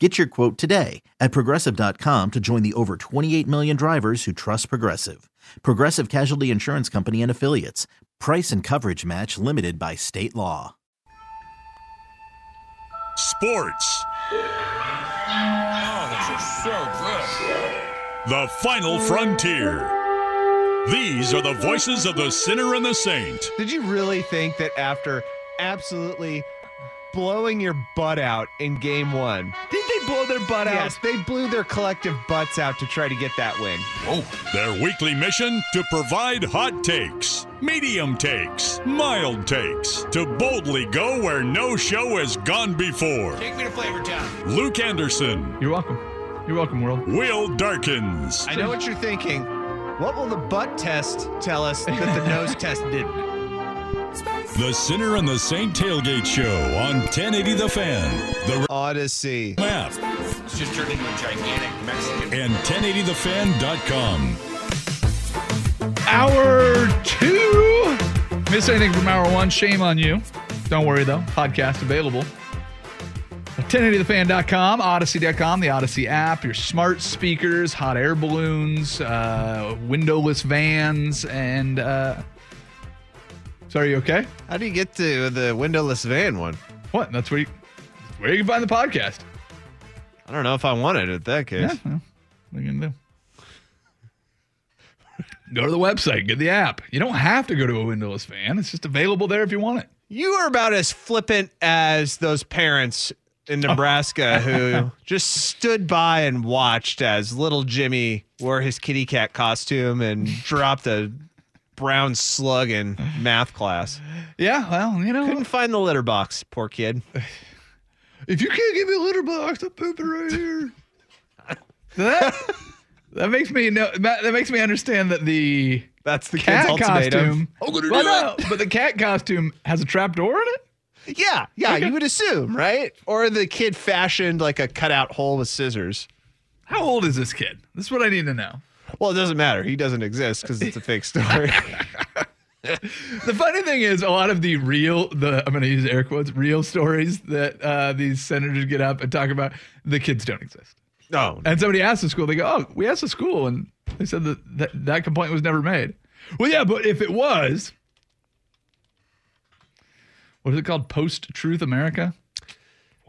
Get your quote today at progressive.com to join the over 28 million drivers who trust Progressive. Progressive Casualty Insurance Company and Affiliates. Price and coverage match limited by state law. Sports. Oh, this is so good. The final frontier. These are the voices of the sinner and the saint. Did you really think that after absolutely blowing your butt out in game one. Did they blow their butt out? Yes, they blew their collective butts out to try to get that win. Oh, their weekly mission to provide hot takes, medium takes, mild takes, to boldly go where no show has gone before. Take me to Flavor Town. Luke Anderson. You're welcome. You're welcome, world. Will Darkins. I know what you're thinking. What will the butt test tell us that the nose test didn't? The Sinner and the Saint Tailgate Show on 1080 The Fan, the Audacy map, It's just turned into a gigantic Mexican. and 1080thefan.com. Hour two. Miss anything from hour one? Shame on you. Don't worry though. Podcast available. 1080thefan.com, audacy.com, the Audacy app, your smart speakers, hot air balloons, uh, windowless vans, and uh, so are you okay? How do you get to the windowless van one? What? That's where you, where you can find the podcast. I don't know if I want it at that case. Yeah, well, what are you gonna do? go to the website, get the app. You don't have to go to a windowless van. It's just available there if you want it. You are about as flippant as those parents in oh. Nebraska who just stood by and watched as little Jimmy wore his kitty cat costume and dropped a brown slug in math class. Yeah, well, you know, Couldn't find the litter box, poor kid. if you can't give me a litter box, I'll poop it right here. that that makes me know that, that makes me understand that the That's the kid's cat ultimatum. costume. well, no, but the cat costume has a trap door in it. Yeah, yeah, you would assume, right? Or the kid fashioned like a cutout hole with scissors. How old is this kid? This is what I need to know. Well, it doesn't matter. He doesn't exist because it's a fake story. The funny thing is, a lot of the real, the I'm going to use air quotes, real stories that uh, these senators get up and talk about, the kids don't exist. no, And somebody asked the school, they go, "Oh, we asked the school, and they said that that, that complaint was never made." Well, yeah, but if it was, what is it called? Post Truth America,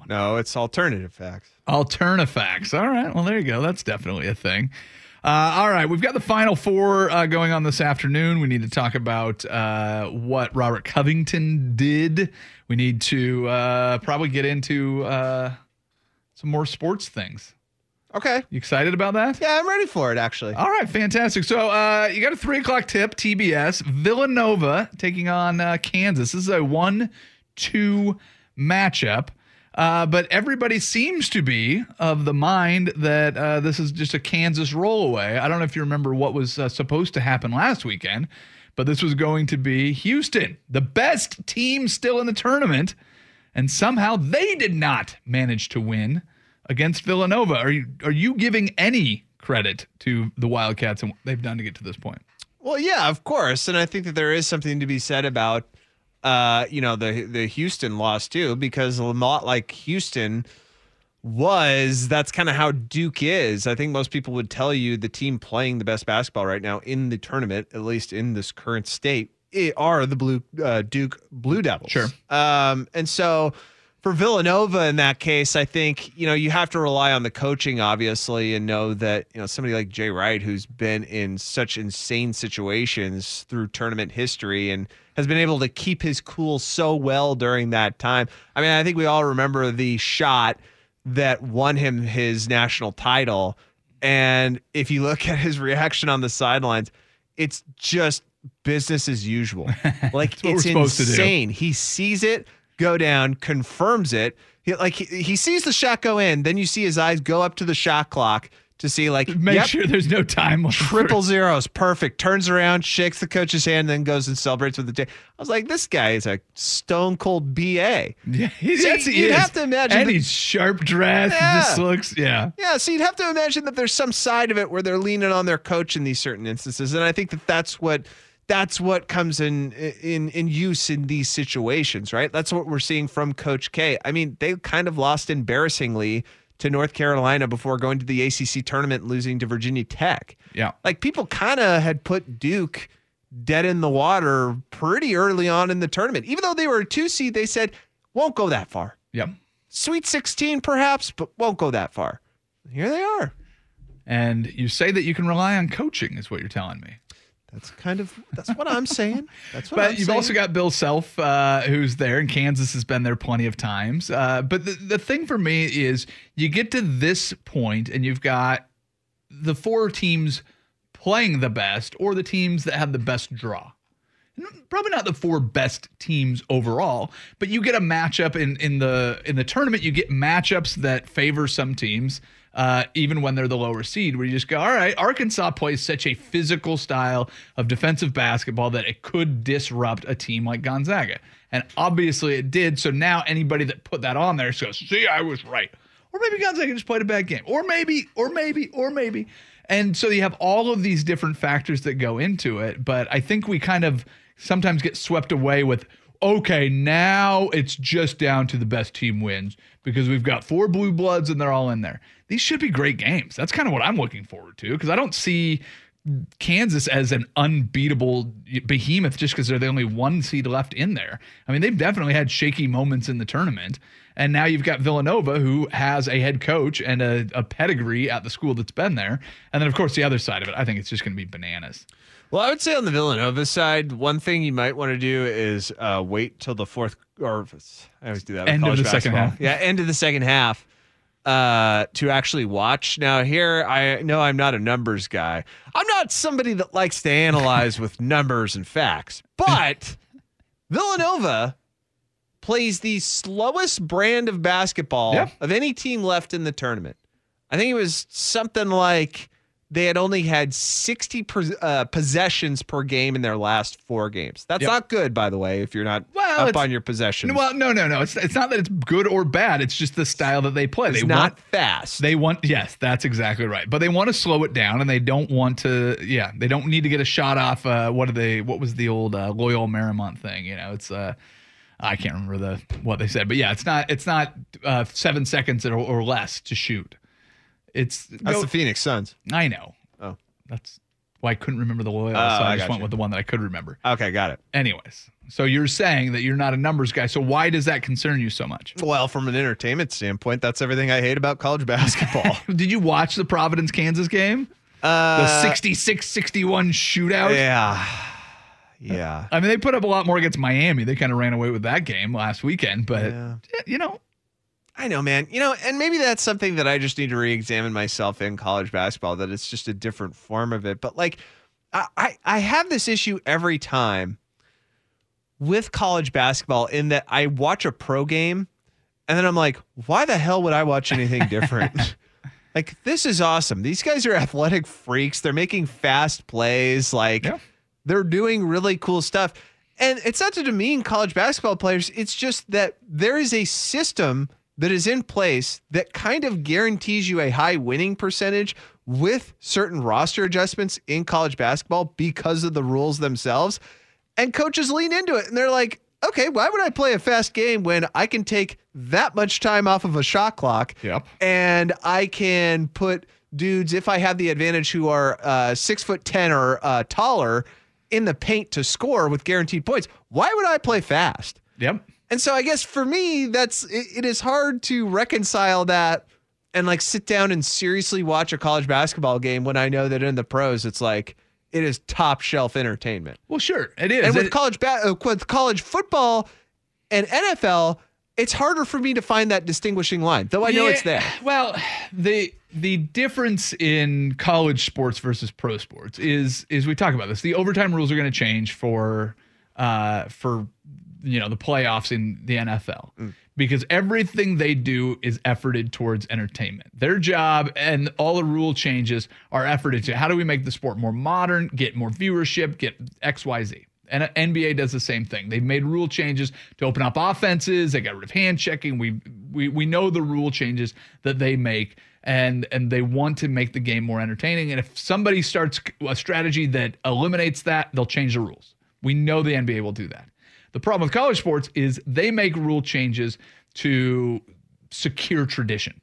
no, it's alternative facts. Alternative facts. All right, well there you go. That's definitely a thing. Uh, all right, we've got the final four uh, going on this afternoon. We need to talk about uh, what Robert Covington did. We need to uh, probably get into uh, some more sports things. Okay. You excited about that? Yeah, I'm ready for it, actually. All right, fantastic. So uh, you got a three o'clock tip, TBS. Villanova taking on uh, Kansas. This is a one-two matchup. Uh, but everybody seems to be of the mind that uh, this is just a Kansas rollaway. I don't know if you remember what was uh, supposed to happen last weekend, but this was going to be Houston, the best team still in the tournament, and somehow they did not manage to win against Villanova. Are you are you giving any credit to the Wildcats and what they've done to get to this point? Well, yeah, of course, and I think that there is something to be said about, uh, you know, the the Houston loss too, because a lot like Houston was that's kind of how Duke is. I think most people would tell you the team playing the best basketball right now in the tournament, at least in this current state, are the blue uh, Duke Blue Devils. Sure. Um, and so for Villanova in that case, I think, you know, you have to rely on the coaching, obviously, and know that, you know, somebody like Jay Wright, who's been in such insane situations through tournament history and has been able to keep his cool so well during that time. I mean, I think we all remember the shot that won him his national title. And if you look at his reaction on the sidelines, it's just business as usual. Like it's we're supposed to do. insane. He sees it go down, confirms it. He, like he, he sees the shot go in, then you see his eyes go up to the shot clock to see like Make yep, sure there's no time left. triple zeros, perfect. Turns around, shakes the coach's hand, then goes and celebrates with the day. I was like, this guy is a stone cold BA. Yeah, he's, that's, he you'd is. have to imagine And that- he's sharp dressed. Yeah. Just looks, yeah. Yeah, so you'd have to imagine that there's some side of it where they're leaning on their coach in these certain instances, and I think that that's what that's what comes in in in use in these situations, right? That's what we're seeing from Coach K. I mean, they kind of lost embarrassingly to North Carolina before going to the ACC tournament, and losing to Virginia Tech. Yeah. Like people kind of had put Duke dead in the water pretty early on in the tournament, even though they were a two seed. They said won't go that far. Yep. Sweet 16 perhaps, but won't go that far. Here they are. And you say that you can rely on coaching, is what you're telling me. That's kind of that's what I'm saying. That's what But I'm you've saying. also got Bill Self, uh, who's there, and Kansas has been there plenty of times. Uh, but the, the thing for me is you get to this point and you've got the four teams playing the best or the teams that have the best draw. Probably not the four best teams overall, but you get a matchup in, in the in the tournament. You get matchups that favor some teams, uh, even when they're the lower seed. Where you just go, all right, Arkansas plays such a physical style of defensive basketball that it could disrupt a team like Gonzaga, and obviously it did. So now anybody that put that on there goes, see, I was right. Or maybe Gonzaga just played a bad game. Or maybe, or maybe, or maybe. And so you have all of these different factors that go into it. But I think we kind of sometimes get swept away with, okay, now it's just down to the best team wins because we've got four blue bloods and they're all in there. These should be great games. That's kind of what I'm looking forward to because I don't see Kansas as an unbeatable behemoth just because they're the only one seed left in there. I mean, they've definitely had shaky moments in the tournament. And now you've got Villanova, who has a head coach and a, a pedigree at the school that's been there. And then, of course, the other side of it, I think it's just going to be bananas. Well, I would say on the Villanova side, one thing you might want to do is uh, wait till the fourth or I always do that. End of the second half. Yeah, end of the second half uh, to actually watch. Now, here I know I'm not a numbers guy. I'm not somebody that likes to analyze with numbers and facts, but Villanova plays the slowest brand of basketball Yeah. of any team left in the tournament. I think it was something like they had only had 60 per, uh, possessions per game in their last four games. That's Yep. not good, by the way, if you're not Well, up on your possessions. Well, no, no, no. It's, it's not that it's good or bad. It's just the style that they play. it's they not want fast. They want yes, that's exactly right. But they want to slow it down, and they don't want to. Yeah, they don't need to get a shot off. Uh, what are they? What was the old uh, Loyola Marymount thing? You know, it's uh, I can't remember the what they said, but yeah, it's not. It's not uh, seven seconds or, or less to shoot. It's That's go- the Phoenix Suns. I know. Oh. that's why I couldn't remember the Loyola, Oh, so I, I just went you. with the one that I could remember. Okay, got it. Anyways, so you're saying that you're not a numbers guy. So why does that concern you so much? Well, from an entertainment standpoint, that's everything I hate about college basketball. Did you watch the Providence Kansas game? The uh, 66-61 shootout. yeah. Yeah. I mean, they put up a lot more against Miami. They kind of ran away with that game last weekend, but yeah, you know, I know, man. You know, and maybe that's something that I just need to re-examine myself in college basketball. That it's just a different form of it. But like, I I, I have this issue every time with college basketball in that I watch a pro game, and then I'm like, why the hell would I watch anything different? like, this is awesome. These guys are athletic freaks. They're making fast plays. Like, Yeah. they're doing really cool stuff. And it's not to demean college basketball players. It's just that there is a system that is in place that kind of guarantees you a high winning percentage with certain roster adjustments in college basketball because of the rules themselves. And coaches lean into it and they're like, okay, why would I play a fast game when I can take that much time off of a shot clock? Yep. And I can put dudes, if I have the advantage, who are uh, six foot 10 or uh, taller in the paint to score with guaranteed points. Why would I play fast? yep. And so I guess for me, that's it, it is hard to reconcile that and like sit down and seriously watch a college basketball game when I know that in the pros it's like it is top shelf entertainment. Well, sure, it is. And with It- college ba- uh, with college football and NFL, it's harder for me to find that distinguishing line, though I know it's there. Well, the the difference in college sports versus pro sports is is we talk about this. The overtime rules are going to change for uh for you know the playoffs in the NFL Mm. because everything they do is efforted towards entertainment. Their job and all the rule changes are efforted to how do we make the sport more modern, get more viewership, get X Y Z. And NBA does the same thing. They've made rule changes to open up offenses. They got rid of hand checking. We we we know the rule changes that they make, and and they want to make the game more entertaining. And if somebody starts a strategy that eliminates that, they'll change the rules. We know the NBA will do that. The problem with college sports is they make rule changes to secure tradition.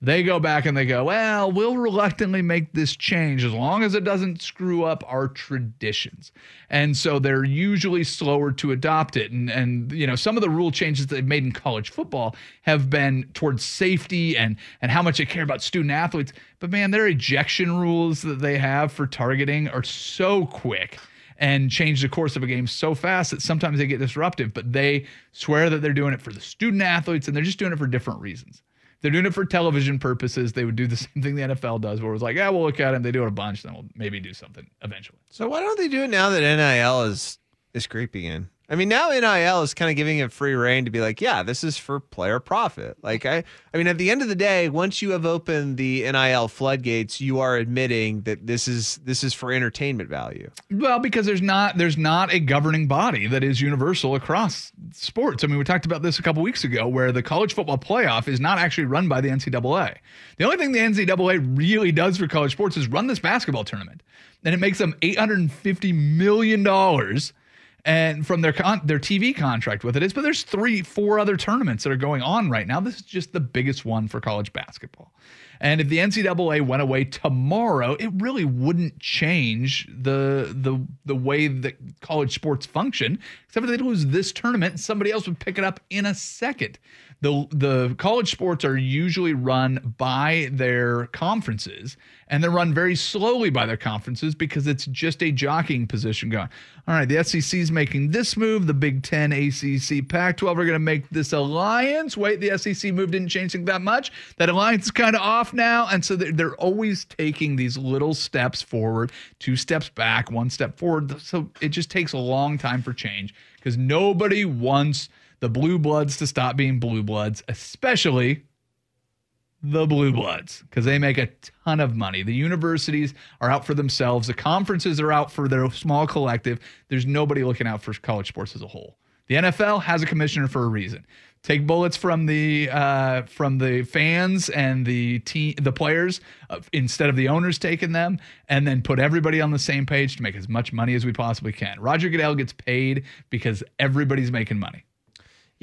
They go back and they go, well, we'll reluctantly make this change as long as it doesn't screw up our traditions. And so they're usually slower to adopt it. And and you know, some of the rule changes they've made in college football have been towards safety and and how much they care about student athletes. But man, their ejection rules that they have for targeting are so quick and change the course of a game so fast that sometimes they get disruptive, but they swear that they're doing it for the student athletes and they're just doing it for different reasons. They're doing it for television purposes. They would do the same thing the NFL does, where it's like, yeah, we'll look at. And they do it a bunch, then we'll maybe do something eventually. So why don't they do it now that NIL is is creeping in? I mean, now NIL is kind of giving it free reign to be like, yeah, this is for player profit. Like I I mean, at the end of the day, once you have opened the NIL floodgates, you are admitting that this is this is for entertainment value. Well, because there's not there's not a governing body that is universal across sports. I mean, we talked about this a couple weeks ago, where the college football playoff is not actually run by the NCAA. The only thing the NCAA really does for college sports is run this basketball tournament, and it makes them eight hundred and fifty million dollars. And from their con- their TV contract with it is, but there's three, four other tournaments that are going on right now. This is just the biggest one for college basketball. And if the NCAA went away tomorrow, it really wouldn't change the the the way that college sports function, except for they'd lose this tournament somebody else would pick it up in a second. The the college sports are usually run by their conferences and they're run very slowly by their conferences because it's just a jockeying position going. All right, the SEC's making this move, the Big 10, ACC, Pac 12 are going to make this alliance. Wait, the SEC move didn't change things that much. That alliance is kind of off now. And so they're, they're always taking these little steps forward, two steps back, one step forward. So it just takes a long time for change because nobody wants the blue bloods to stop being blue bloods, especially the blue bloods because they make a ton of money. The universities are out for themselves. The conferences are out for their small collective. There's nobody looking out for college sports as a whole. The nfl has a commissioner for a reason. Take bullets from the uh, from the fans and the team the players uh, instead of the owners taking them and then put everybody on the same page to make as much money as we possibly can. Roger goodell gets paid because everybody's making money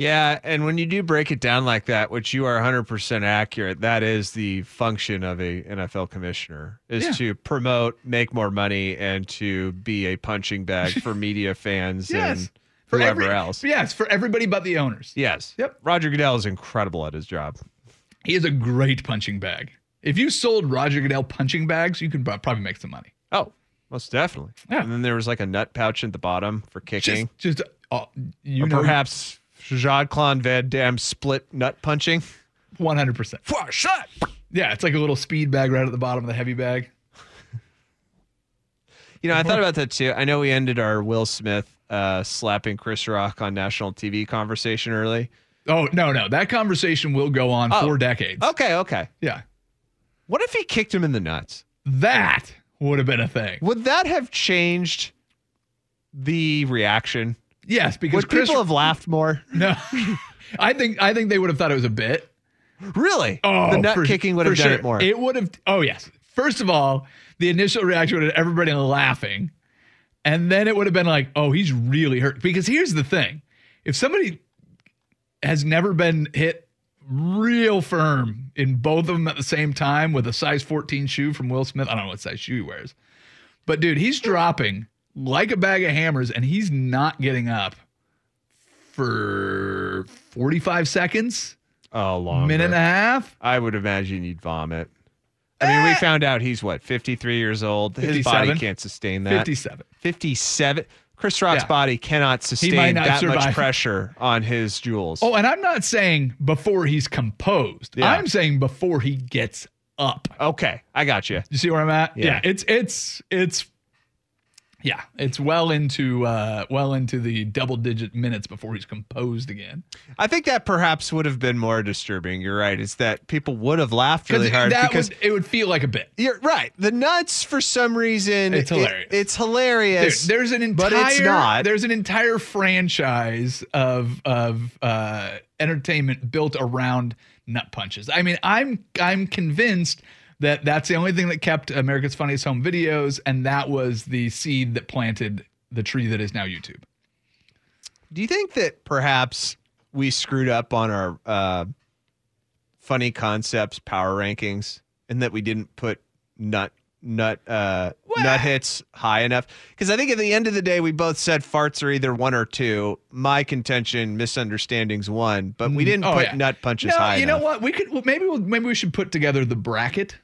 Yeah, and when you do break it down like that, which you are 100% accurate, that is the function of a NFL commissioner is Yeah. to promote, make more money and to be a punching bag for media fans and for whoever every- else. yes for everybody but the owners Yes. Yep. Roger Goodell is incredible at his job. He is a great punching bag. If you sold Roger Goodell punching bags, you could probably make some money. Oh, most definitely. Yeah. And then there was like a nut pouch at the bottom for kicking. Just, just uh, you or know, perhaps Jean Claude Van Damme split nut punching. one hundred percent. Shut. Yeah, it's like a little speed bag right at the bottom of the heavy bag. You know, I thought about that too. I know we ended our Will Smith uh, slapping Chris Rock on national TV conversation early. Oh no, no, that conversation will go on Oh. for decades. Okay, okay. Yeah, What if he kicked him in the nuts? that would have been a thing. Would that have changed the reaction? Yes, because Would Chris. people have laughed more? no, I think I think they would have thought it was a bit. Really? Oh, the nut for- kicking would have done sure. it more. It would have. Oh yes. First of all, the initial reaction would have everybody laughing, and then it would have been like, "Oh, he's really hurt." Because here's the thing: if somebody has never been hit real firm in both of them at the same time with a size 14 shoe from Will Smith, I don't know what size shoe he wears, but dude, he's dropping like a bag of hammers, and he's not getting up for 45 seconds, Oh, long minute and a half. I would imagine you'd vomit. I mean, we Eh. found out he's what, 53 years old. His 57. body can't sustain that. 57. 57. Chris Rock's Yeah. body cannot sustain not that much survive. pressure on his jewels. Oh, and I'm not saying before he's composed. Yeah. I'm saying before he gets up. okay. I got you. You see where I'm at? Yeah. it's it's it's yeah, it's well into uh well into the double digit minutes before he's composed again. I think that perhaps would have been more disturbing. You're right. It's that people would have laughed really hard because would, it would feel like a bit. you're right. The nuts, for some reason, It's it- hilarious. it's Dude, hilarious. there's an entire but it's not. there's an entire franchise of of uh entertainment built around nut punches. I mean, I'm I'm convinced that that's the only thing that kept America's Funniest Home Videos and that was the seed that planted the tree that is now YouTube. Do you think that perhaps we screwed up on our uh, funny concepts power rankings, and that we didn't put nut nut uh, nut hits high enough? Because I think at the end of the day, we both said farts are either one or two. My contention, misunderstandings one, but we didn't Oh, put yeah. nut punches No, high you enough. know what? We could well, maybe we'll, maybe we should put together the bracket.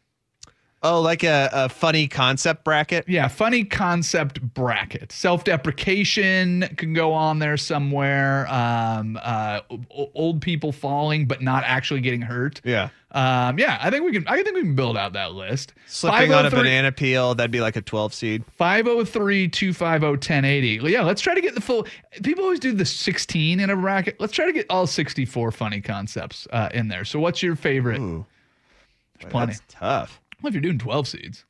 Oh, like a, a funny concept bracket. Yeah, funny concept bracket. Self deprecation can go on there somewhere. Um, uh, old people falling but not actually getting hurt. Yeah. Um, yeah, I think we can. I think we can build out that list. Slipping on a banana peel, that'd be like a 12 seed. 503 250 1080. Yeah, let's try to get the full. People always do the 16 in a bracket. Let's try to get all 64 funny concepts uh, in there. So, what's your favorite? Ooh. There's plenty. That's tough. Well, if you're doing 12 seeds,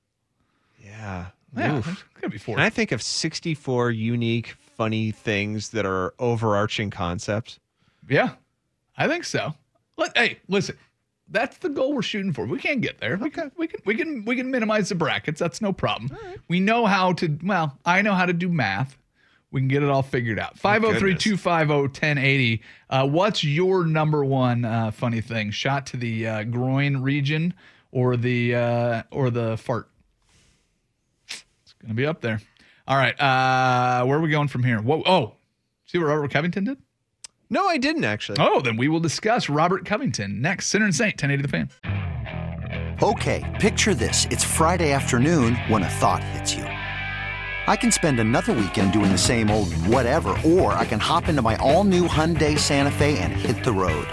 Yeah. yeah, Oof. there's gotta be four. Can I think of 64 unique, funny things that are overarching concepts? Yeah, I think so. Let, hey, listen, that's the goal we're shooting for. We can't get there. We can, we can, we can, we can minimize the brackets. That's no problem. We know how to. Well, I know how to do math. We can get it all figured out. 503 250 1080. Uh, What's your number one uh, funny thing? Shot to the uh, groin region or the uh, or the fart? It's gonna be up there. All right. Uh, where are we going from here? Whoa! Oh, see what Robert Covington did? No, I didn't actually. Oh, then we will discuss Robert Covington next. Sinner and Saint, 1080 the fan. Okay, picture this. It's Friday afternoon when a thought hits you. I can spend another weekend doing the same old whatever, or I can hop into my all new Hyundai Santa Fe and hit the road.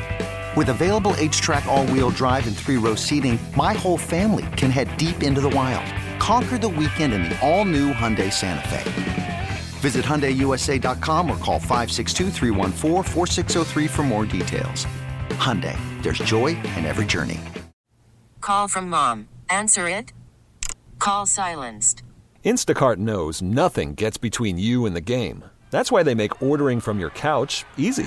With available HTRAC, all wheel drive, and three row seating, my whole family can head deep into the wild. Conquer the weekend in the all new Hyundai Santa Fe. Visit HyundaiUSA.com or call 562-314-4603 for more details. Hyundai, there's joy in every journey. Call from mom. Answer it. Call silenced. Instacart knows nothing gets between you and the game. That's why they make ordering from your couch easy.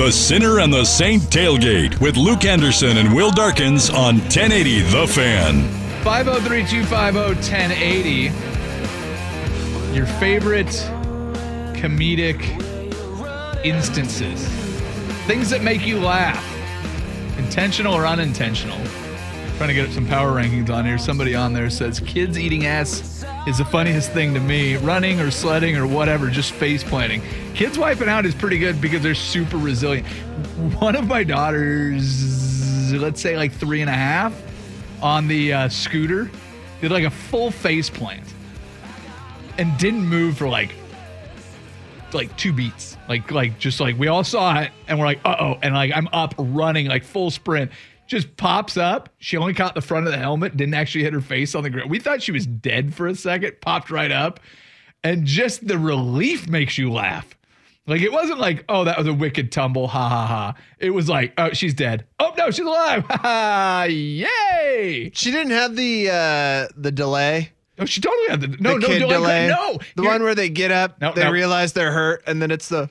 The Sinner and the Saint Tailgate with Luke Anderson and Will Darkins on 1080 The Fan. 503 250 1080. Your favorite comedic instances. Things that make you laugh. Intentional or unintentional. Trying to get some power rankings on here. Somebody on there says kids eating ass is the funniest thing to me. Running or sledding or whatever, just face planting. Kids wiping out is pretty good because they're super resilient. One of my daughters, let's say like three and a half, on the uh, scooter, did like a full face plant and didn't move for like like two beats. Like like just like we all saw it and we're like, uh oh. And like I'm up running like full sprint. Just pops up. She only caught the front of the helmet, didn't actually hit her face on the ground. We thought she was dead for a second, popped right up. And just the relief makes you laugh. Like it wasn't like, oh, that was a wicked tumble, ha ha ha. It was like, oh, she's dead. Oh no, she's alive. Ha ha. Yay. She didn't have the uh the delay. Oh, she totally had the no, the no delay. delay. No. The You're- one where they get up, No, they no. realize they're hurt, and then it's the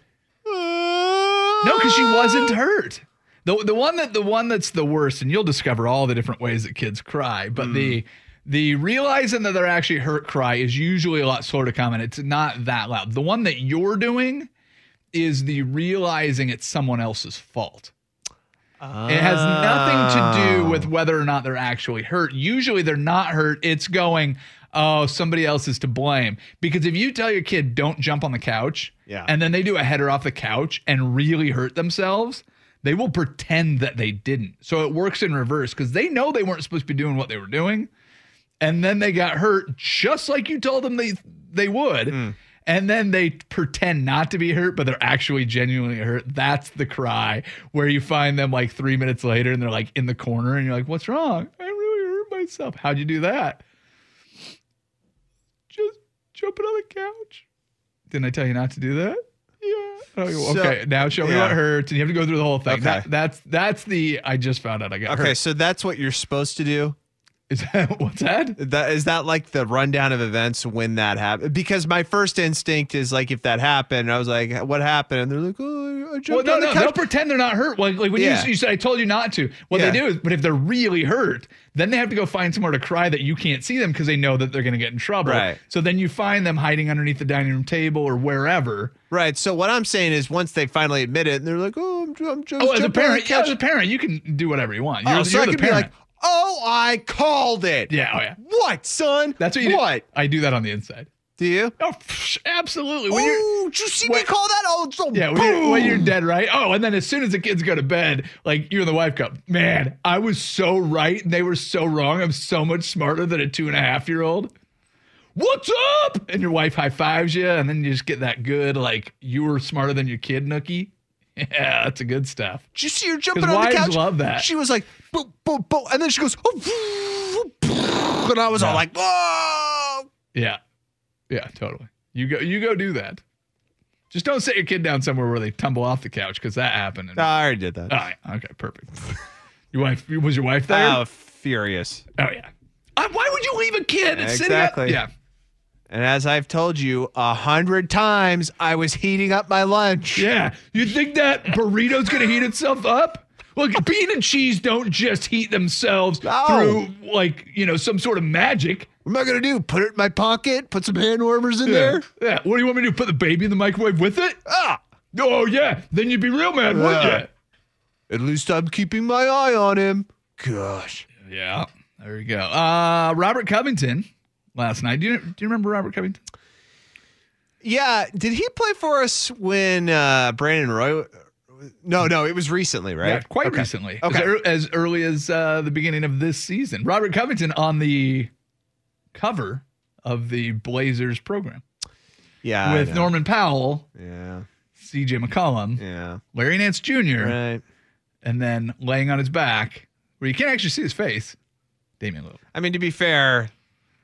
No, because she wasn't hurt. The the one that the one that's the worst, and you'll discover all the different ways that kids cry, but the mm. the realizing that they're actually hurt cry is usually a lot slower to come and it's not that loud. The one that you're doing is the realizing it's someone else's fault. It has nothing to do ah. with whether or not they're actually hurt. Usually they're not hurt. It's going, oh, somebody else is to blame. Because if you tell your kid, don't jump on the couch, Yeah. and then they do a header off the couch and really hurt themselves, they will pretend that they didn't. So it works in reverse because they know they weren't supposed to be doing what they were doing. And then they got hurt just like you told them they they would. Hmm. And then they pretend not to be hurt, but they're actually genuinely hurt. That's the cry where you find them like three minutes later and they're like in the corner and you're like, what's wrong? I really hurt myself. How'd you do that? Just jumping on the couch. Didn't I tell you not to do that? Yeah. Oh, So- okay. Now show me yeah. what hurts. And you have to go through the whole thing. Okay. That- that's that's the I just found out I got Okay, hurt. so that's what you're supposed to do. Is that what's that? That is that like the rundown of events when that happened? Because my first instinct is like if that happened, I was like, "What happened?" And they're like, "Oh, I jumped Well, no, the no, couch." they'll pretend they're not hurt. Like, like when Yeah. you, you said, I told you not to. What Yeah. they do is, but if they're really hurt, then they have to go find somewhere to cry that you can't see them because they know that they're going to get in trouble. Right. So then you find them hiding underneath the dining room table or wherever. Right. So what I'm saying is, once they finally admit it, and they're like, "Oh, I'm, I'm just." Oh, as a the parent, yeah, as a parent, you can do whatever you want. Oh, You're, so you're I the could be like, "Oh, I called it." yeah, oh yeah. What, son? That's what you What? do. I do that on the inside. Do you? Oh, absolutely. When you're, Oh, did you see me call that? Oh, so Yeah, when you're, when you're dead, right? Oh, and then as soon as the kids go to bed, like you and the wife go, man, I was so right and they were so wrong. I'm so much smarter than a two and a half year old. What's up? And your wife high fives you, and then you just get that good, like you were smarter than your kid, nookie. Yeah, that's a good stuff. Did you see her jumping on the couch? love that. She was like, boom, boom, boom, and then she goes, oh, and I was all like, whoa. Yeah, yeah, totally. You go, you go do that. Just don't set your kid down somewhere where they tumble off the couch because that happened. And, I already did that. All right, okay, perfect. Your wife was your wife there? Oh, furious. Oh yeah. Uh, why would you leave a kid Exactly. yeah. And as I've told you a hundred times, I was heating up my lunch. Yeah. You think that burrito's gonna heat itself up? Look, bean and cheese don't just heat themselves No. through like, you know, some sort of magic. What am I gonna do? Put it in my pocket? Put some hand warmers in Yeah. there? Yeah. What do you want me to do? Put the baby in the microwave with it? Ah. Oh yeah. Then you'd be real mad, wouldn't you? At least I'm keeping my eye on him. Gosh. Yeah. There you go. Uh Robert Covington last night. Do you do you remember Robert Covington? Yeah. Did he play for us when uh Brandon Roy? No, no, it was recently, right? Yeah, quite Okay. recently. Okay. As, ear- as early as uh, the beginning of this season. Robert Covington on the cover of the Blazers program yeah. With. Norman Powell, Yeah. CJ McCollum, Yeah. Larry Nance Jr., Right. and then laying on his back, where you can't actually see his face, Damian Lillard. I mean, to be fair,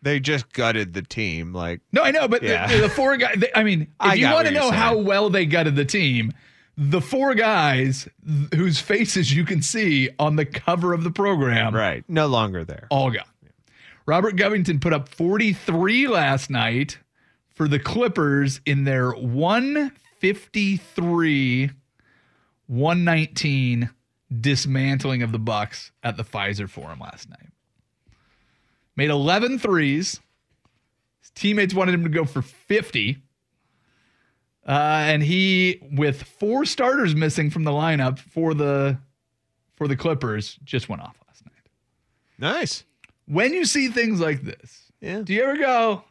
they just gutted the team. Like, No, I know, but the- Yeah. the, the four guys, I mean, if I you want to know how well they gutted the team, the four guys th- whose faces you can see on the cover of the program right, no longer there. all gone. Robert Covington put up 43 last night for the Clippers in their 153 119 dismantling of the Bucks at the Pfizer Forum last night. Made 11 threes. His teammates wanted him to go for 50. Uh, and he, with four starters missing from the lineup for the for the Clippers, just went off last night Nice. when you see things like this, Yeah. do you ever go,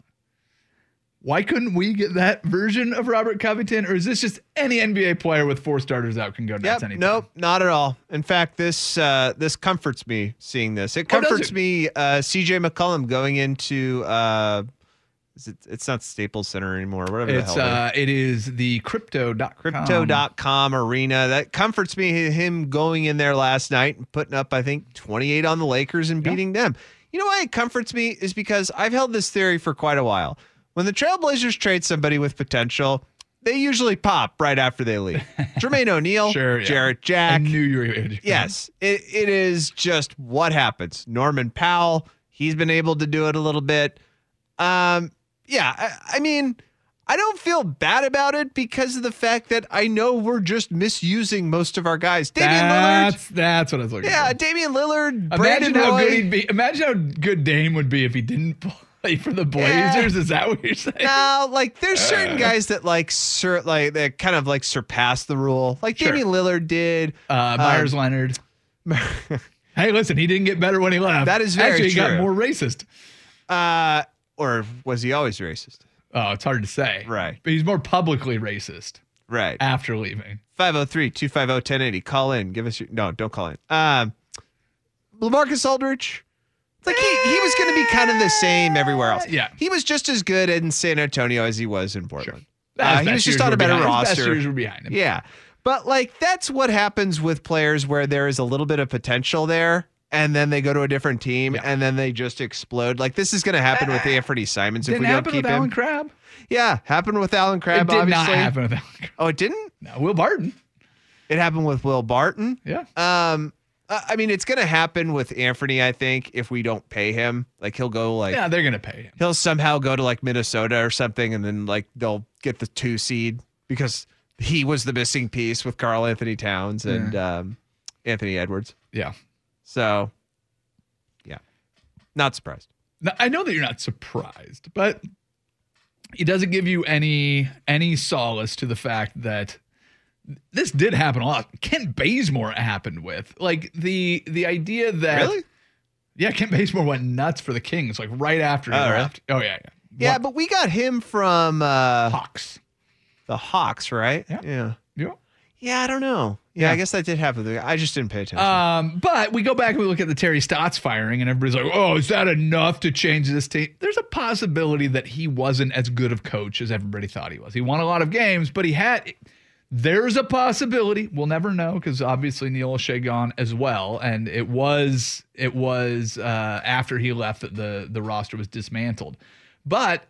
why couldn't we get that version of Robert Covington? Or is this just any NBA player with four starters out can go nuts Yep. anytime? Nope. Not at all. In fact, this uh, this comforts me seeing this. It Oh, comforts it? me. Uh, C.J. McCollum going into uh, Is it, it's not Staples Center anymore. Whatever the It's hell. it is. uh, it is the crypto.com. Crypto.com arena. That comforts me. Him going in there last night and putting up, I think, 28 on the Lakers and beating them. You know why it comforts me is because I've held this theory for quite a while. When the Trailblazers trade somebody with potential, they usually pop right after they leave. Jermaine O'Neal, Sure, yeah. Jarrett I Jack. knew you were going to. Yes, it, it is just what happens. Norman Powell, he's been able to do it a little bit. Um, yeah, I, I mean, I don't feel bad about it because of the fact that I know we're just misusing most of our guys. Damian Lillard. That's that's what I was looking Yeah, for. Damian Lillard, Imagine Brandon how Roy. good he'd be. Imagine how good Dame would be if he didn't play for the Blazers. Is that what you're saying? Now, like, there's Uh. certain guys that like, sur- like, that kind of like surpass the rule. Like Sure. Damian Lillard did. Uh, Meyers Um, Leonard. Hey, listen, he didn't get better when he left. That is very Actually, he got more racist. Uh, or was he always racist? Oh, it's hard to say. Right. But he's more publicly racist Right. after leaving. 503 250 1080. Call in. Give us your. No, don't call in. Um, LaMarcus Aldridge. Like he, he was going to be kind of the same everywhere else. Yeah. He was just as good in San Antonio as he was in Portland. His Uh, he was just on a better behind- his Best roster. years were behind him. Yeah. But like that's what happens with players where there is a little bit of potential there and then they go to a different team Yeah. and then they just explode. Like this is going to happen with Anthony Simons if Didn't we don't happen keep with him. Allen Crabbe. yeah, happened with Allen Crabbe it did obviously. not happen with Allen Crabbe. Oh, it didn't? No, Will Barton. It happened with Will Barton. Yeah. Um, I mean, it's going to happen with Anthony. I think if we don't pay him, like he'll go like yeah, they're gonna pay him. he'll somehow go to like Minnesota or something, and then like they'll get the two seed because he was the missing piece with Karl-Anthony Towns and um, Anthony Edwards. Yeah. So, yeah, not surprised. Now, I know that you're not surprised, but it doesn't give you any any solace to the fact that this did happen a lot. Kent Bazemore happened with like the the idea that Really? yeah, Kent Bazemore went nuts for the Kings like right after he Oh, really? left. Oh yeah, yeah, Yeah, but we got him from uh, Hawks. the Hawks, right? Yeah. yeah. Yeah. I don't know. Yeah, Yeah. I guess that did happen. I just didn't pay attention. Um, but we go back and we look at the Terry Stotts firing, and everybody's like, "Oh, is that enough to change this team?" There's a possibility that he wasn't as good of coach as everybody thought he was. He won a lot of games, but he had. There's a possibility. We'll never know because obviously Neil Olshey gone as well, and it was it was uh, after he left that the the roster was dismantled. But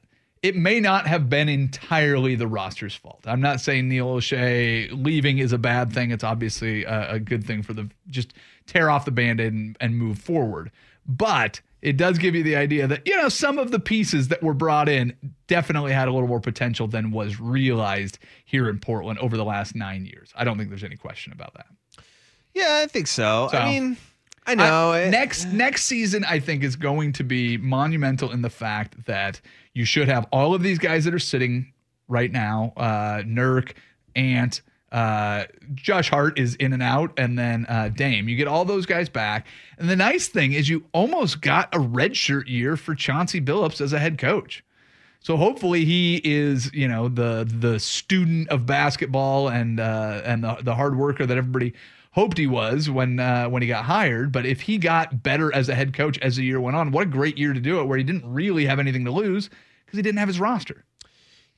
it may not have been entirely the roster's fault. I'm not saying Neil Olshey leaving is a bad thing. It's obviously a, a good thing for the just tear off the band-aid and, and move forward. But it does give you the idea that, you know, some of the pieces that were brought in definitely had a little more potential than was realized here in Portland over the last nine years. I don't think there's any question about that. yeah, I think so. So- I mean, I know. I- it- next next season, I think is going to be monumental in the fact that you should have all of these guys that are sitting right now. Uh, Nurk, Ant, uh, Josh Hart is in and out, and then uh, Dame. You get all those guys back, and the nice thing is you almost got a redshirt year for Chauncey Billups as a head coach. So hopefully he is, you know, the the student of basketball and uh, and the the hard worker that everybody hoped he was when uh, when he got hired. But if he got better as a head coach as the year went on, what a great year to do it, where he didn't really have anything to lose because he didn't have his roster.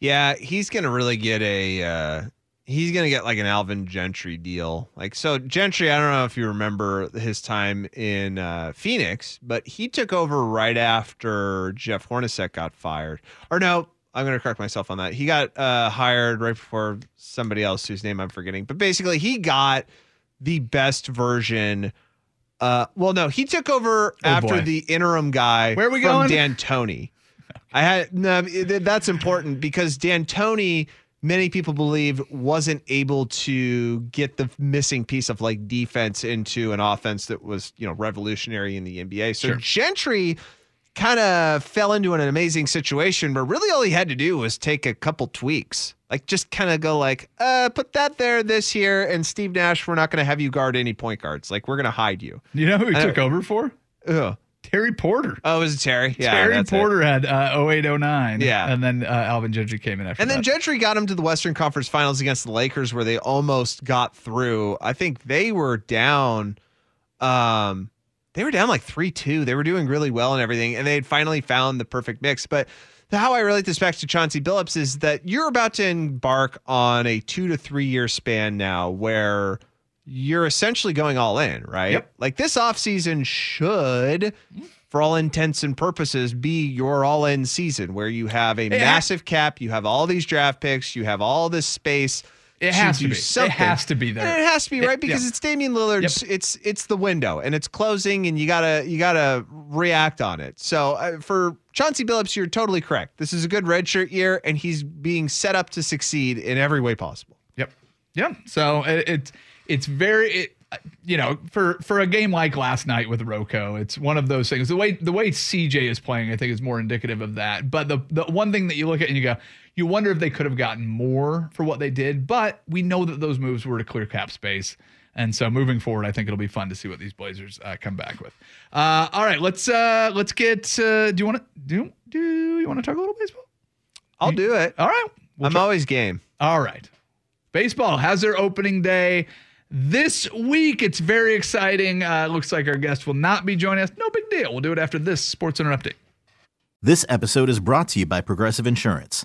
Yeah, he's gonna really get a. Uh, he's gonna get like an Alvin Gentry deal. Like so, Gentry. I don't know if you remember his time in uh, Phoenix, but he took over right after Jeff Hornacek got fired. Or no, I'm gonna correct myself on that. He got uh, hired right before somebody else whose name I'm forgetting. But basically, he got the best version. Uh, well, no, he took over after Oh, boy. the interim guy. Where are we from going? D'Antoni. I had no. That's important because D'Antoni, many people believe, wasn't able to get the missing piece of like defense into an offense that was you know revolutionary in the NBA. So Sure. Gentry kind of fell into an amazing situation where really all he had to do was take a couple tweaks. Like just kind of go like, uh, put that there, this here, and Steve Nash, we're not going to have you guard any point guards. Like we're going to hide you. You know who he took over for? Ugh. Terry Porter. Oh, was it Terry? Yeah, Terry that's it. Porter had uh, 0809. Yeah. And then uh, Alvin Gentry came in after And then that. Gentry got him to the Western Conference Finals against the Lakers, where they almost got through. I think they were down. Um, they were down like three two. They were doing really well and everything, and they had finally found the perfect mix. But how I relate this back to Chauncey Billups is that you're about to embark on a two to three year span now where you're essentially going all in, right? Yep. Like this offseason should, for all intents and purposes, be your all in season where you have a ha- massive cap, you have all these draft picks, you have all this space. It has to be. It has to be there. And it has to be right because yeah. it's Damian Lillard. It's, it's it's the window and it's closing, and you gotta you gotta react on it. So uh, for Chauncey Billups, you're totally correct. This is a good redshirt year, and he's being set up to succeed in every way possible. Yep. Yeah. So it, it's it's very it, you know for for a game like last night with RoCo, it's one of those things. The way the way CJ is playing, I think, is more indicative of that. But the the one thing that you look at and you go, you wonder if they could have gotten more for what they did. But we know that those moves were to clear cap space. And so moving forward, I think it'll be fun to see what these Blazers uh, come back with. Uh, all right, let's uh, let's get. Uh, do you want to do do you want to talk a little baseball? I'll do it. All right, I'm always game. all right. Baseball has their opening day this week. It's very exciting. Uh, looks like our guest will not be joining us. No big deal. We'll do it after this Sports Center update. This episode is brought to you by Progressive Insurance.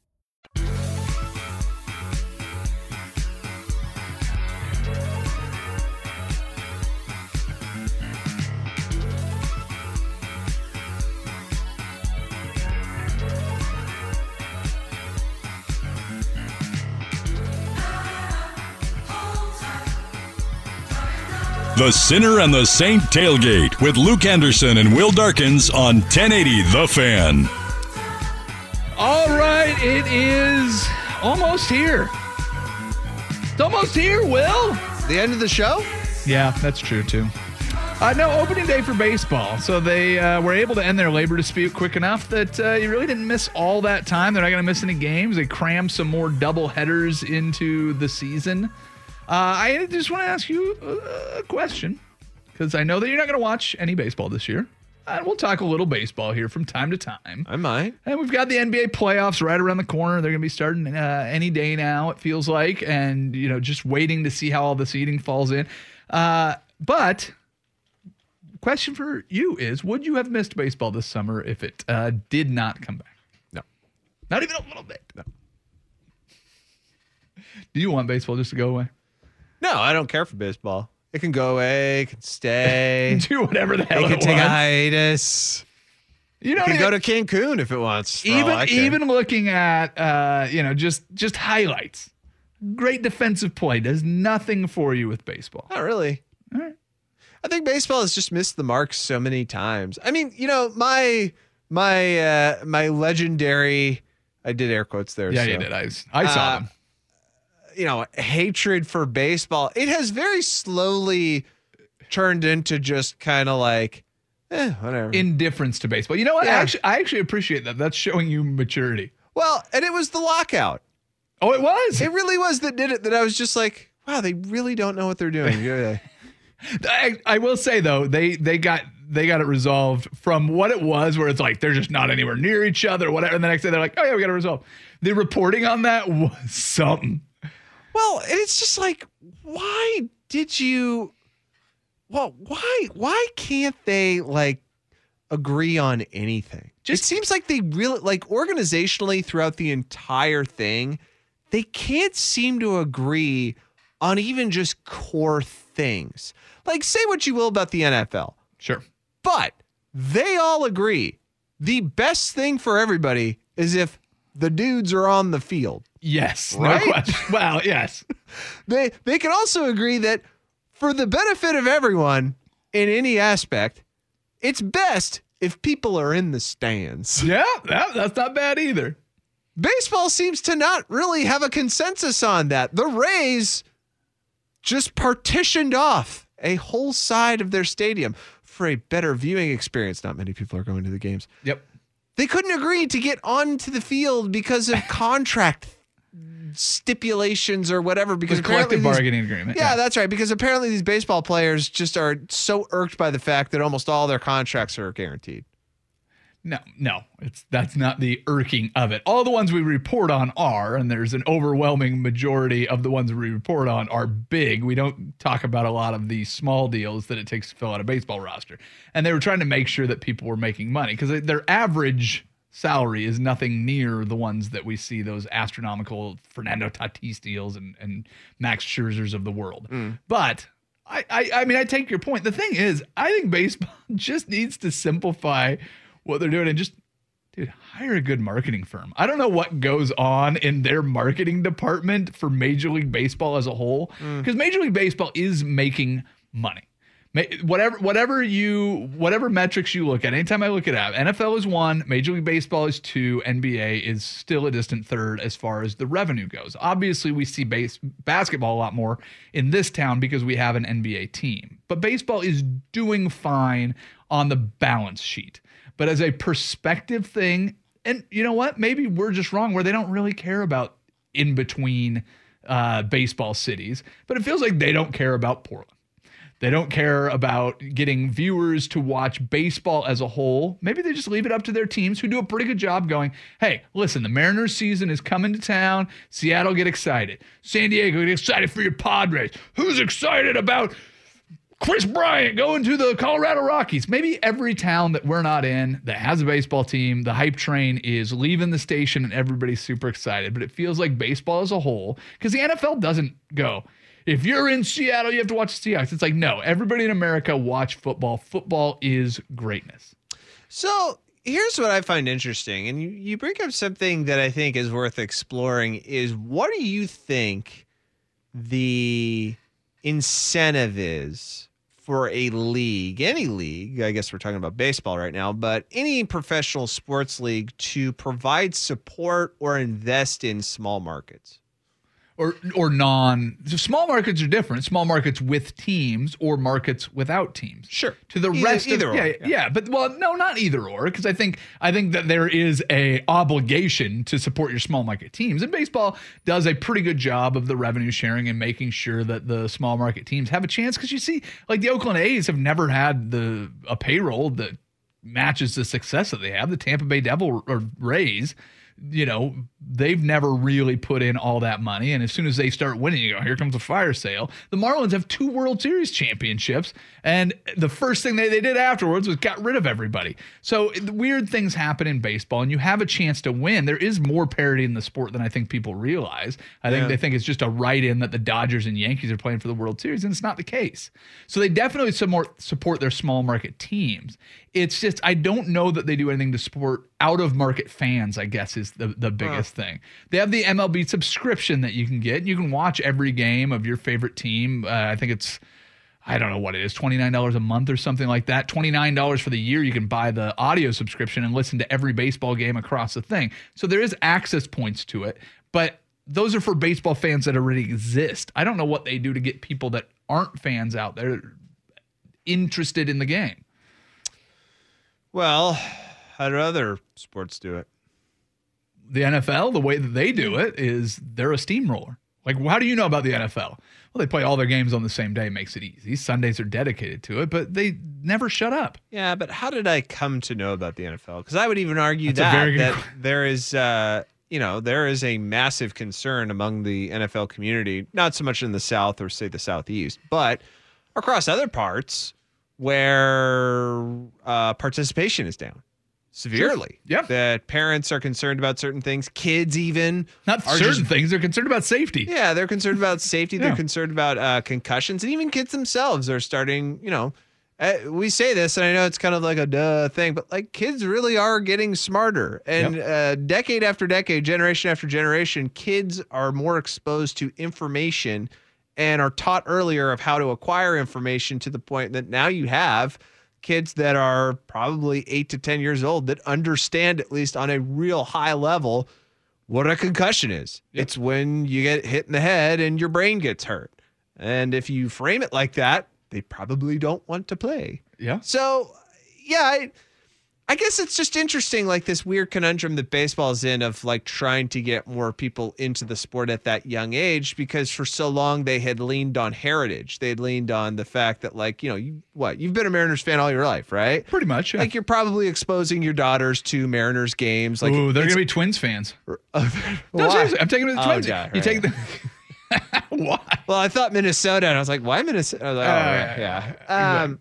The Sinner and the Saint Tailgate with Luke Anderson and Will Darkins on 1080 The Fan. All right, it is almost here. It's almost here, Will. The end of the show? Yeah, that's true too. Uh, no, opening day for baseball. So they uh, were able to end their labor dispute quick enough that uh, you really didn't miss all that time. They're not going to miss any games. They crammed some more double headers into the season. Uh, I just want to ask you a, a question because I know that you're not going to watch any baseball this year. And we'll talk a little baseball here from time to time. I might. And we've got the NBA playoffs right around the corner. They're going to be starting uh, any day now, it feels like. And, you know, just waiting to see how all the seeding falls in. Uh, but, question for you is Would you have missed baseball this summer if it uh, did not come back? No. Not even a little bit. No. Do you want baseball just to go away? No, I don't care for baseball. It can go away. It can stay. Do whatever the hell It can it take a hiatus. You it know, can it- go to Cancun if it wants. even even looking at uh, you know just just highlights. Great defensive play does nothing for you with baseball. Not really. I think baseball has just missed the mark so many times. I mean, you know, my my uh my legendary I did air quotes there. Yeah, so. you did. I I saw Uh, them. You know, hatred for baseball. It has very slowly turned into just kind of like, eh, whatever. Indifference to baseball. You know what? I actually I actually appreciate that. That's showing you maturity. well, and it was the lockout. Oh, it was. It really was that did it. That I was just like, wow, they really don't know what they're doing. I, I will say though, they they got they got it resolved from what it was, where it's like they're just not anywhere near each other, whatever. And the next day they're like, oh yeah, we got it resolved. The reporting on that was something. Well, it's just like, why did you? Well, why why can't they like agree on anything? Just it seems like they really like organizationally throughout the entire thing, they can't seem to agree on even just core things. Like, say what you will about the NFL. Sure. But they all agree the best thing for everybody is if the dudes are on the field. Yes. Right? No question. Well, yes. they they can also agree that for the benefit of everyone in any aspect, it's best if people are in the stands. Yeah, that, that's not bad either. Baseball seems to not really have a consensus on that. The Rays just partitioned off a whole side of their stadium for a better viewing experience. Not many people are going to the games. Yep. They couldn't agree to get onto the field because of contract stipulations or whatever because The collective these- bargaining agreement. yeah, that's right. Because apparently these baseball players just are so irked by the fact that almost all their contracts are guaranteed. No, no, it's that's not the irking of it. All the ones we report on are, and there's an overwhelming majority of the ones we report on are big. We don't talk about a lot of the small deals that it takes to fill out a baseball roster. And they were trying to make sure that people were making money because their average salary is nothing near the ones that we see those astronomical Fernando Tatis deals and, and Max Scherzers of the world. Mm. But I, I, I mean, I take your point. The thing is, I think baseball just needs to simplify what they're doing and just, dude, hire a good marketing firm. I don't know what goes on in their marketing department for Major League Baseball as a whole, mm. because Major League Baseball is making money. Whatever, whatever you, whatever metrics you look at, anytime I look at it up, NFL is one, Major League Baseball is two, NBA is still a distant third as far as the revenue goes. Obviously, we see base basketball a lot more in this town because we have an NBA team, but baseball is doing fine on the balance sheet. But as a perspective thing, and you know what? Maybe we're just wrong where they don't really care about in between uh, baseball cities, but it feels like they don't care about Portland. They don't care about getting viewers to watch baseball as a whole. Maybe they just leave it up to their teams who do a pretty good job going, hey, listen, the Mariners season is coming to town. Seattle, get excited. San Diego, get excited for your Padres. Who's excited about Kris Bryant going to the Colorado Rockies. Maybe every town that we're not in that has a baseball team, the hype train is leaving the station and everybody's super excited. But it feels like baseball as a whole, because the NFL doesn't go. If you're in Seattle, you have to watch the Seahawks. It's like, no, everybody in America watch football. Football is greatness. So here's what I find interesting, and you, you bring up something that I think is worth exploring is what do you think the incentive is for a league, any league, I guess we're talking about baseball right now, but any professional sports league to provide support or invest in small markets? Or, or non so small markets are different. Small markets with teams or markets without teams. Sure. To the Either- rest either of or, yeah, yeah. yeah, but well, no, not either or, because I think I think that there is a obligation to support your small market teams, and baseball does a pretty good job of the revenue sharing and making sure that the small market teams have a chance. Because you see, like the Oakland A's have never had the a payroll that matches the success that they have. The Tampa Bay Devil or Rays, you know, they've never really put in all that money. And as soon as they start winning, you go, here comes a fire sale. The Marlins have two World Series championships. And the first thing they, they did afterwards was got rid of everybody. So weird things happen in baseball, and you have a chance to win. There is more parity in the sport than I think people realize. I think Yeah. they think it's just a write in that the Dodgers and Yankees are playing for the World Series, and it's not the case. So they definitely support, support their small market teams. It's just, I don't know that they do anything to support out of market fans, I guess, is the, the biggest thing. They have the MLB subscription that you can get. You can watch every game of your favorite team. Uh, I think it's, I don't know what it is, $29 a month or something like that. $29 for the year, you can buy the audio subscription and listen to every baseball game across the thing. So there is access points to it, but those are for baseball fans that already exist. I don't know what they do to get people that aren't fans out there interested in the game. Well, how do other sports do it? The NFL, the way that they do it is they're a steamroller. Like, how do you know about the NFL? Well, they play all their games on the same day, makes it easy. Sundays are dedicated to it, but they never shut up. Yeah, but how did I come to know about the NFL? Because I would even argue That's that that there is, uh, you know, there is a massive concern among the NFL community, not so much in the South or say the Southeast, but across other parts where uh, participation is down severely. Yeah, that parents are concerned about certain things, kids even Not certain just things. They're concerned about safety. yeah, they're concerned about safety. Yeah. They're concerned about uh, concussions, and even kids themselves are starting. You know, uh, we say this, and I know it's kind of like a duh thing, but like kids really are getting smarter, and uh, decade after decade, generation after generation, kids are more exposed to information and are taught earlier of how to acquire information to the point that now you have kids that are probably eight to ten years old that understand at least on a real high level what a concussion is. It's when you get hit in the head and your brain gets hurt. And if you frame it like that, they probably don't want to play. Yeah. So, yeah, I, I guess it's just interesting, like this weird conundrum that baseball is in of like trying to get more people into the sport at that young age because for so long they had leaned on heritage. They had leaned on the fact that, like, you know, you what you've been a Mariners fan all your life, right? Pretty much. Yeah. Like you're probably exposing your daughters to Mariners games. Like, Ooh, they're gonna be Twins fans. No, seriously, I'm taking them to the Oh, Twins. yeah, you take the why? Well, I thought Minnesota, and I was like, why Minnesota? I was like, oh, Uh, right, yeah. Um,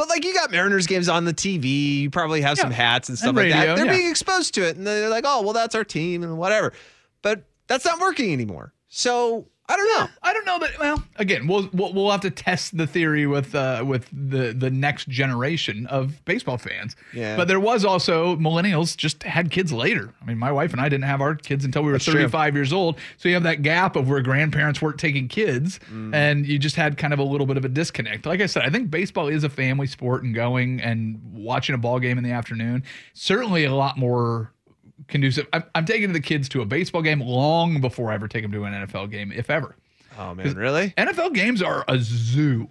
but like, you got Mariners games on the TV. You probably have some hats and stuff And like that. They're yeah. being exposed to it, and they're like, oh, well, that's our team and whatever. But that's not working anymore. So I don't know. I don't know that. Well, again, we'll we'll, we'll have to test the theory with uh, with the the next generation of baseball fans. Yeah. But there was also millennials just had kids later. I mean, my wife and I didn't have our kids until we were That's true. 35 years old. So you have that gap of where grandparents weren't taking kids, Mm. and you just had kind of a little bit of a disconnect. Like I said, I think baseball is a family sport, and going and watching a ball game in the afternoon certainly a lot more conducive. I'm, I'm taking the kids to a baseball game long before I ever take them to an NFL game, if ever. Oh man, really? NFL games are a zoo.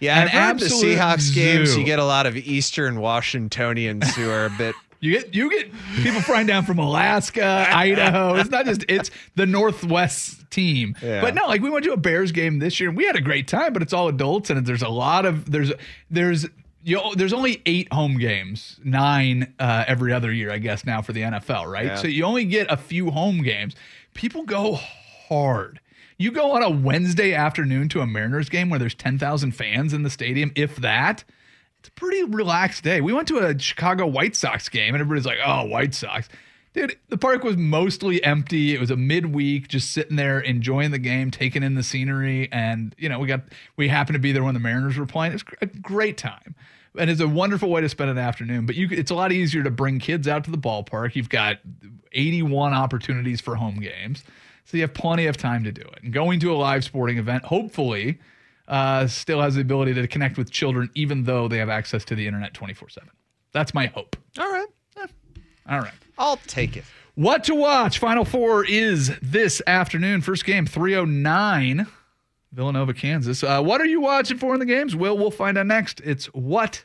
Yeah, An I've heard the Seahawks games. You get a lot of Eastern Washingtonians who are a bit. You get you get people flying down from Alaska, Idaho. It's not just it's the Northwest team. Yeah. But no, like we went to a Bears game this year and we had a great time, but it's all adults and there's a lot of there's there's you there's only eight home games, nine uh, every other year, I guess now for the NFL, right? Yeah. So you only get a few home games. People go hard. You go on a Wednesday afternoon to a Mariners game where there's 10,000 fans in the stadium, if that. It's a pretty relaxed day. We went to a Chicago White Sox game and everybody's like, oh, White Sox. Dude, the park was mostly empty. It was a midweek, just sitting there enjoying the game, taking in the scenery. And, you know, we got, we happened to be there when the Mariners were playing. It's a great time. And it's a wonderful way to spend an afternoon. But you, it's a lot easier to bring kids out to the ballpark. You've got 81 opportunities for home games. So you have plenty of time to do it. And going to a live sporting event, hopefully, uh, still has the ability to connect with children, even though they have access to the internet 24 7. That's my hope. All right, All right. I'll take it. What to watch? Final four is this afternoon. First game, 309, Villanova, Kansas. Uh, what are you watching for in the games? Will we'll find out next. It's what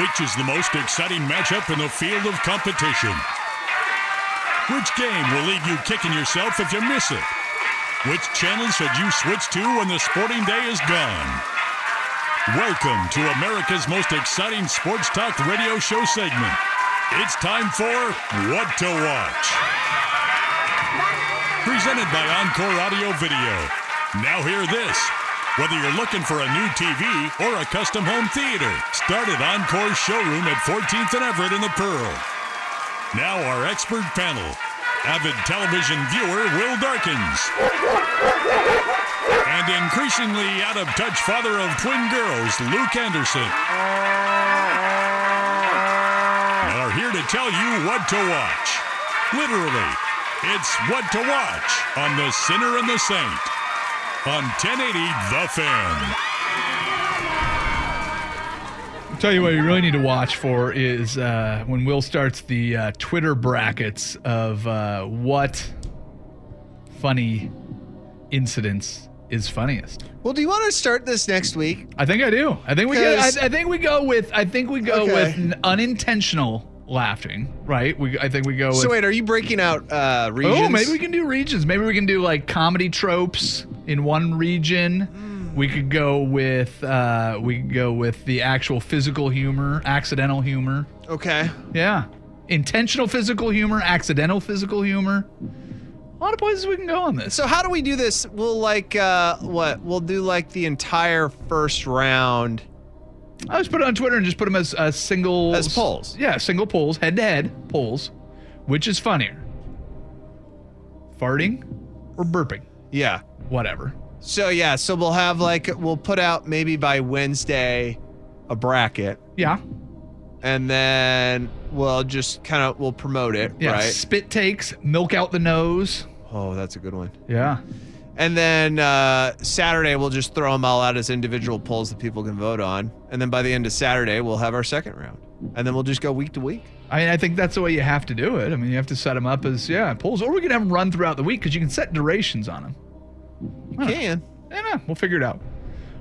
Which is the most exciting matchup in the field of competition? Which game will leave you kicking yourself if you miss it? Which channel should you switch to when the sporting day is gone? Welcome to America's most exciting sports talk radio show segment. It's time for What to Watch. Presented by Encore Audio Video. Now hear this. Whether you're looking for a new TV or a custom home theater, start at Encore's showroom at 14th and Everett in the Pearl. Now our expert panel. Avid television viewer Will Darkins. And increasingly out of touch father of twin girls, Luke Anderson. are here to tell you what to watch. Literally, it's what to watch on The Sinner and the Saint on 1080 The Fan. Tell you what you really need to watch for is uh, when Will starts the uh, Twitter brackets of uh, what funny incidents is funniest. Well, do you want to start this next week? I think I do. I think we get, 'Cause- I, I think we go with I think we go Okay. with n- unintentional laughing, right? We I think we go with So wait, are you breaking out uh, regions? Oh, maybe we can do regions. Maybe we can do like comedy tropes in one region. We could go with uh, we could go with the actual physical humor, accidental humor. Okay. Yeah, intentional physical humor, accidental physical humor. A lot of places we can go on this. So how do we do this? We'll like uh what? We'll do like the entire first round. I just put it on Twitter and just put them as a single As polls. Yeah, single polls, head to head polls. Which is funnier, farting or burping? Yeah. Whatever. So yeah, so we'll have like we'll put out maybe by Wednesday a bracket. Yeah. And then we'll just kind of we'll promote it, Yeah. right? Spit takes, milk out the nose. Oh, that's a good one. Yeah. And then uh, Saturday we'll just throw them all out as individual polls that people can vote on. And then by the end of Saturday we'll have our second round. And then we'll just go week to week. I mean, I think that's the way you have to do it. I mean, you have to set them up as yeah polls, or we can have them run throughout the week because you can set durations on them. You can. Yeah, no, we'll figure it out.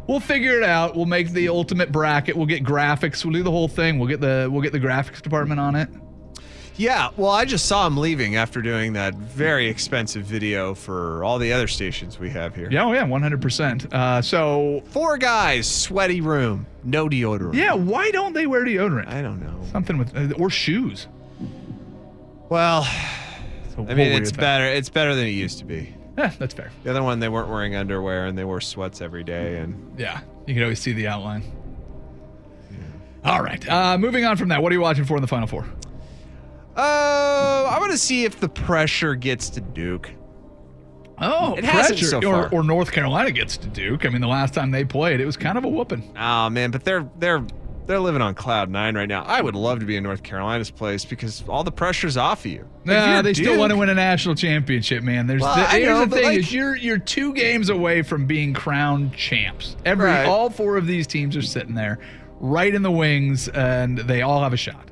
We'll figure it out. We'll make the ultimate bracket. We'll get graphics. We'll do the whole thing. We'll get the we'll get the graphics department on it. Yeah, well, I just saw him leaving after doing that very expensive video for all the other stations we have here. Yeah, oh yeah, one hundred percent. Uh, so Four guys, sweaty room, no deodorant. yeah, why don't they wear deodorant? I don't know. Something with uh, or shoes. Well, I mean, it's about better. It's better than it used to be. Eh, that's fair. The other one, they weren't wearing underwear and they wore sweats every day. And Yeah, you can always see the outline. All right. Uh, moving on from that, what are you watching for in the final four? Uh, I want to see if the pressure gets to Duke. Oh, It hasn't pressure. so or, far. or North Carolina gets to Duke. I mean, the last time they played, it was kind of a whooping. Oh man, but they're they're they're living on cloud nine right now. I would love to be in North Carolina's place because all the pressure's off of you. Like, Nah, you're they still want to win a national championship, man. There's Well, the, here's know, the thing: like- is you're you're two games away from being crowned champs. Every Right. all four of these teams are sitting there, right in the wings, and they all have a shot.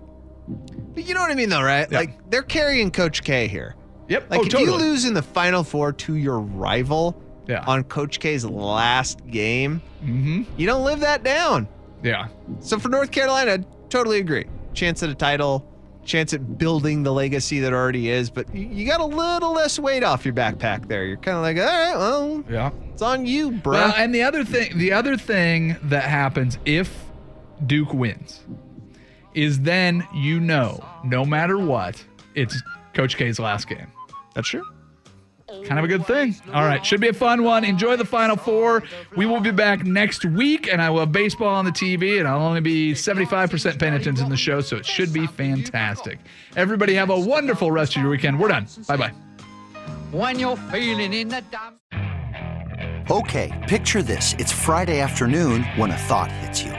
You know what I mean, though, right? Like they're carrying Coach K here. Yep. Like oh, if totally. you lose in the Final Four to your rival Yeah. on Coach K's last game, mm-hmm. you don't live that down. Yeah. So for North Carolina, totally agree. Chance at a title, chance at building the legacy that already is, but you, you got a little less weight off your backpack there. You're kind of like, all right, well, Yeah. it's on you, bro. Well, and the other thing, the other thing that happens if Duke wins is then you know, no matter what, it's Coach K's last game. That's true. Kind of a good thing. All right, should be a fun one. Enjoy the Final Four. We will be back next week, and I will have baseball on the TV, and I'll only be 75% paying attention to the show, so it should be fantastic. Everybody have a wonderful rest of your weekend. We're done. Bye bye. When you're feeling in the dump. Okay, picture this. It's Friday afternoon when a thought hits you.